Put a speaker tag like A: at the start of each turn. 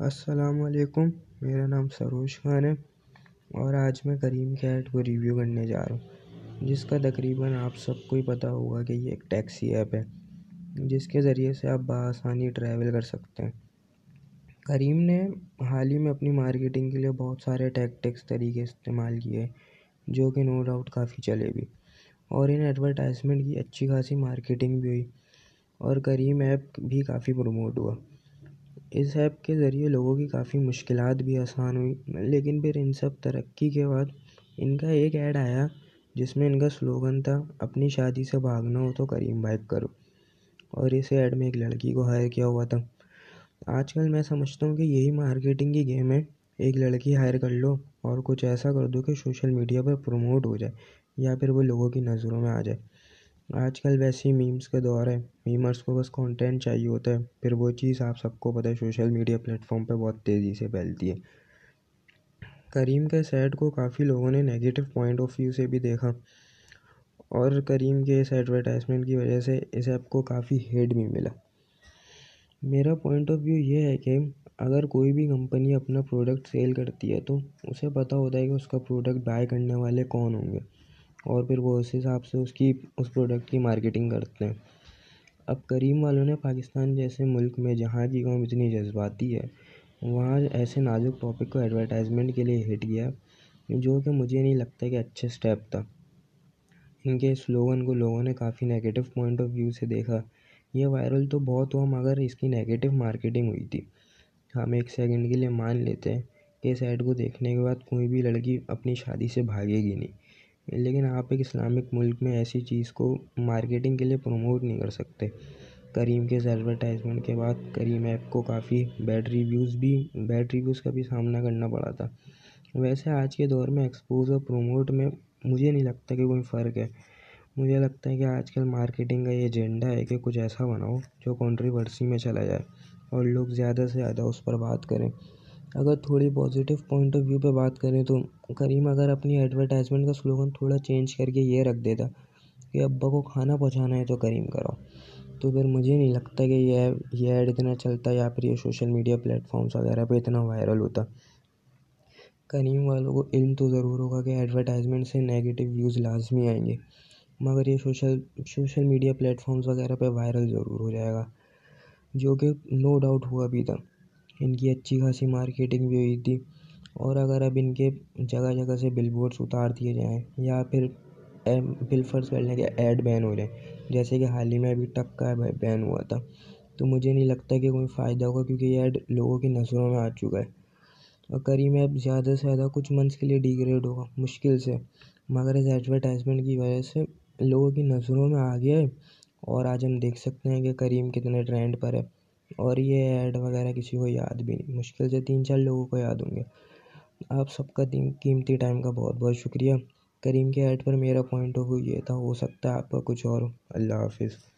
A: السلام علیکم، میرا نام سروش خان ہے اور آج میں کریم کے ایڈ کو ریویو کرنے جا رہا ہوں، جس کا تقریباً آپ سب کو ہی پتہ ہوگا کہ یہ ایک ٹیکسی ایپ ہے، جس کے ذریعے سے آپ بآسانی ٹریول کر سکتے ہیں۔ کریم نے حال ہی میں اپنی مارکیٹنگ کے لیے بہت سارے ٹیکٹکس طریقے استعمال کیے، جو کہ نو ڈاؤٹ کافی چلے بھی۔ اور ان ایڈورٹائزمنٹ کی اچھی خاصی مارکیٹنگ بھی ہوئی اور کریم ایپ بھی کافی پروموٹ ہوا۔ اس ایپ کے ذریعے لوگوں کی کافی مشکلات بھی آسان ہوئی۔ لیکن پھر ان سب ترقی کے بعد ان کا ایک ایڈ آیا جس میں ان کا سلوگن تھا، اپنی شادی سے بھاگنا ہو تو کریم بائک کرو۔ اور اس ایڈ میں ایک لڑکی کو ہائر کیا ہوا تھا۔ آج کل میں سمجھتا ہوں کہ یہی مارکیٹنگ کی گیم ہے۔ ایک لڑکی ہائر کر لو اور کچھ ایسا کر دو کہ سوشل میڈیا پر پروموٹ ہو جائے یا پھر وہ لوگوں کی نظروں میں آ جائے۔ آج کل ویسے ہی میمس کا دور ہے میمرس کو بس کانٹینٹ چاہیے ہوتا ہے، پھر وہ چیز آپ سب کو پتہ ہے سوشل میڈیا پلیٹفارم پہ بہت تیزی سے پھیلتی ہے۔ کریم کے سیٹ کو کافی لوگوں نے نگیٹو پوائنٹ آف ویو سے بھی دیکھا۔ اور کریم کے اس ایڈورٹائزمنٹ کی وجہ سے اس ایپ کو کافی ہیٹ بھی ملا۔ میرا پوائنٹ آف ویو یہ ہے کہ اگر کوئی بھی کمپنی اپنا پروڈکٹ سیل کرتی ہے تو اسے پتہ ہوتا ہے کہ اس کا پروڈکٹ بائی کرنے والے کون ہوں گے۔ اور پھر وہ اس حساب سے اس کی، اس پروڈکٹ کی مارکیٹنگ کرتے ہیں۔ اب کریم والوں نے پاکستان جیسے ملک میں جہاں کی قوم اتنی جذباتی ہے، وہاں ایسے نازک ٹاپک کو ایڈورٹائزمنٹ کے لیے ہٹ کیا جو کہ مجھے نہیں لگتا کہ اچھے اسٹیپ تھا۔ ان کے سلوگن کو لوگوں نے کافی نگیٹو پوائنٹ آف ویو سے دیکھا۔ یہ وائرل تو بہت ہوا مگر اس کی نگیٹو مارکیٹنگ ہوئی تھی۔ ہم ایک سیکنڈ کے لیے مان لیتے ہیں کہ اس ایڈ کو دیکھنے کے بعد کوئی بھی لڑکی اپنی شادی سے بھاگے گی نہیں۔ لیکن آپ ایک اسلامک ملک میں ایسی چیز کو مارکیٹنگ کے لیے پروموٹ نہیں کر سکتے۔ کریم کے اس ایڈورٹائزمنٹ کے بعد کریم ایپ کو کافی بیڈ ریویوز بھی بیڈ ریویوز کا بھی سامنا کرنا پڑا تھا۔ ویسے آج کے دور میں ایکسپوز اور پروموٹ میں مجھے نہیں لگتا کہ کوئی فرق ہے۔ مجھے لگتا ہے کہ آج کل مارکیٹنگ کا یہ ایجنڈا ہے کہ کچھ ایسا بناؤ جو کنٹریورسی میں چلا جائے اور لوگ زیادہ سے زیادہ اس پر بات کریں۔ اگر تھوڑی پازیٹیو پوائنٹ آف ویو پہ بات کریں تو کریم اگر اپنی ایڈورٹائزمنٹ کا سلوگن تھوڑا چینج کر کے یہ رکھ دیتا کہ ابا کو کھانا پہنچانا ہے تو کریم کراؤ تو پھر مجھے نہیں لگتا کہ یہ یہ ایڈ اتنا چلتا یا پھر یہ سوشل میڈیا پلیٹفارمس وغیرہ پہ اتنا وائرل ہوتا۔ کریم والوں کو علم تو ضرور ہوگا کہ ایڈورٹائزمنٹ سے نگیٹو ویوز لازمی آئیں گے، مگر یہ سوشل سوشل میڈیا پلیٹفارمس وغیرہ پہ وائرل ضرور ہو جائے گا، جو کہ نو ڈاؤٹ ہوا بھی تھا ان کی اچھی خاصی مارکیٹنگ بھی ہوئی تھی اور اگر اب ان کے جگہ جگہ سے بل بورڈس اتار دیے جائیں یا پھر بل فرض کر لیں کہ ایڈ بین ہو جائیں، جیسے کہ حال ہی میں ابھی ٹک کا بین ہوا تھا، تو مجھے نہیں لگتا کہ کوئی فائدہ ہوگا کیونکہ یہ ایڈ لوگوں کی نظروں میں آ چکا ہے۔ اور کریم ایپ زیادہ سے زیادہ کچھ منتھس کے لیے ڈیگریڈ ہوگا، مشکل سے۔ مگر اس ایڈورٹائزمنٹ کی وجہ سے لوگوں کی نظروں میں آ گیا ہے اور آج ہم دیکھ سکتے ہیں کہ کریم کتنے ٹرینڈ پر ہے۔ اور یہ ایڈ وغیرہ کسی کو یاد بھی نہیں، مشکل سے تین چار لوگوں کو یاد ہوں گے۔ آپ سب کا قیمتی ٹائم کا بہت بہت شکریہ۔ کریم کے ایڈ پر میرا پوائنٹ آف ویو یہ تھا، ہو سکتا ہے آپ کا کچھ اور ہو۔ اللہ حافظ۔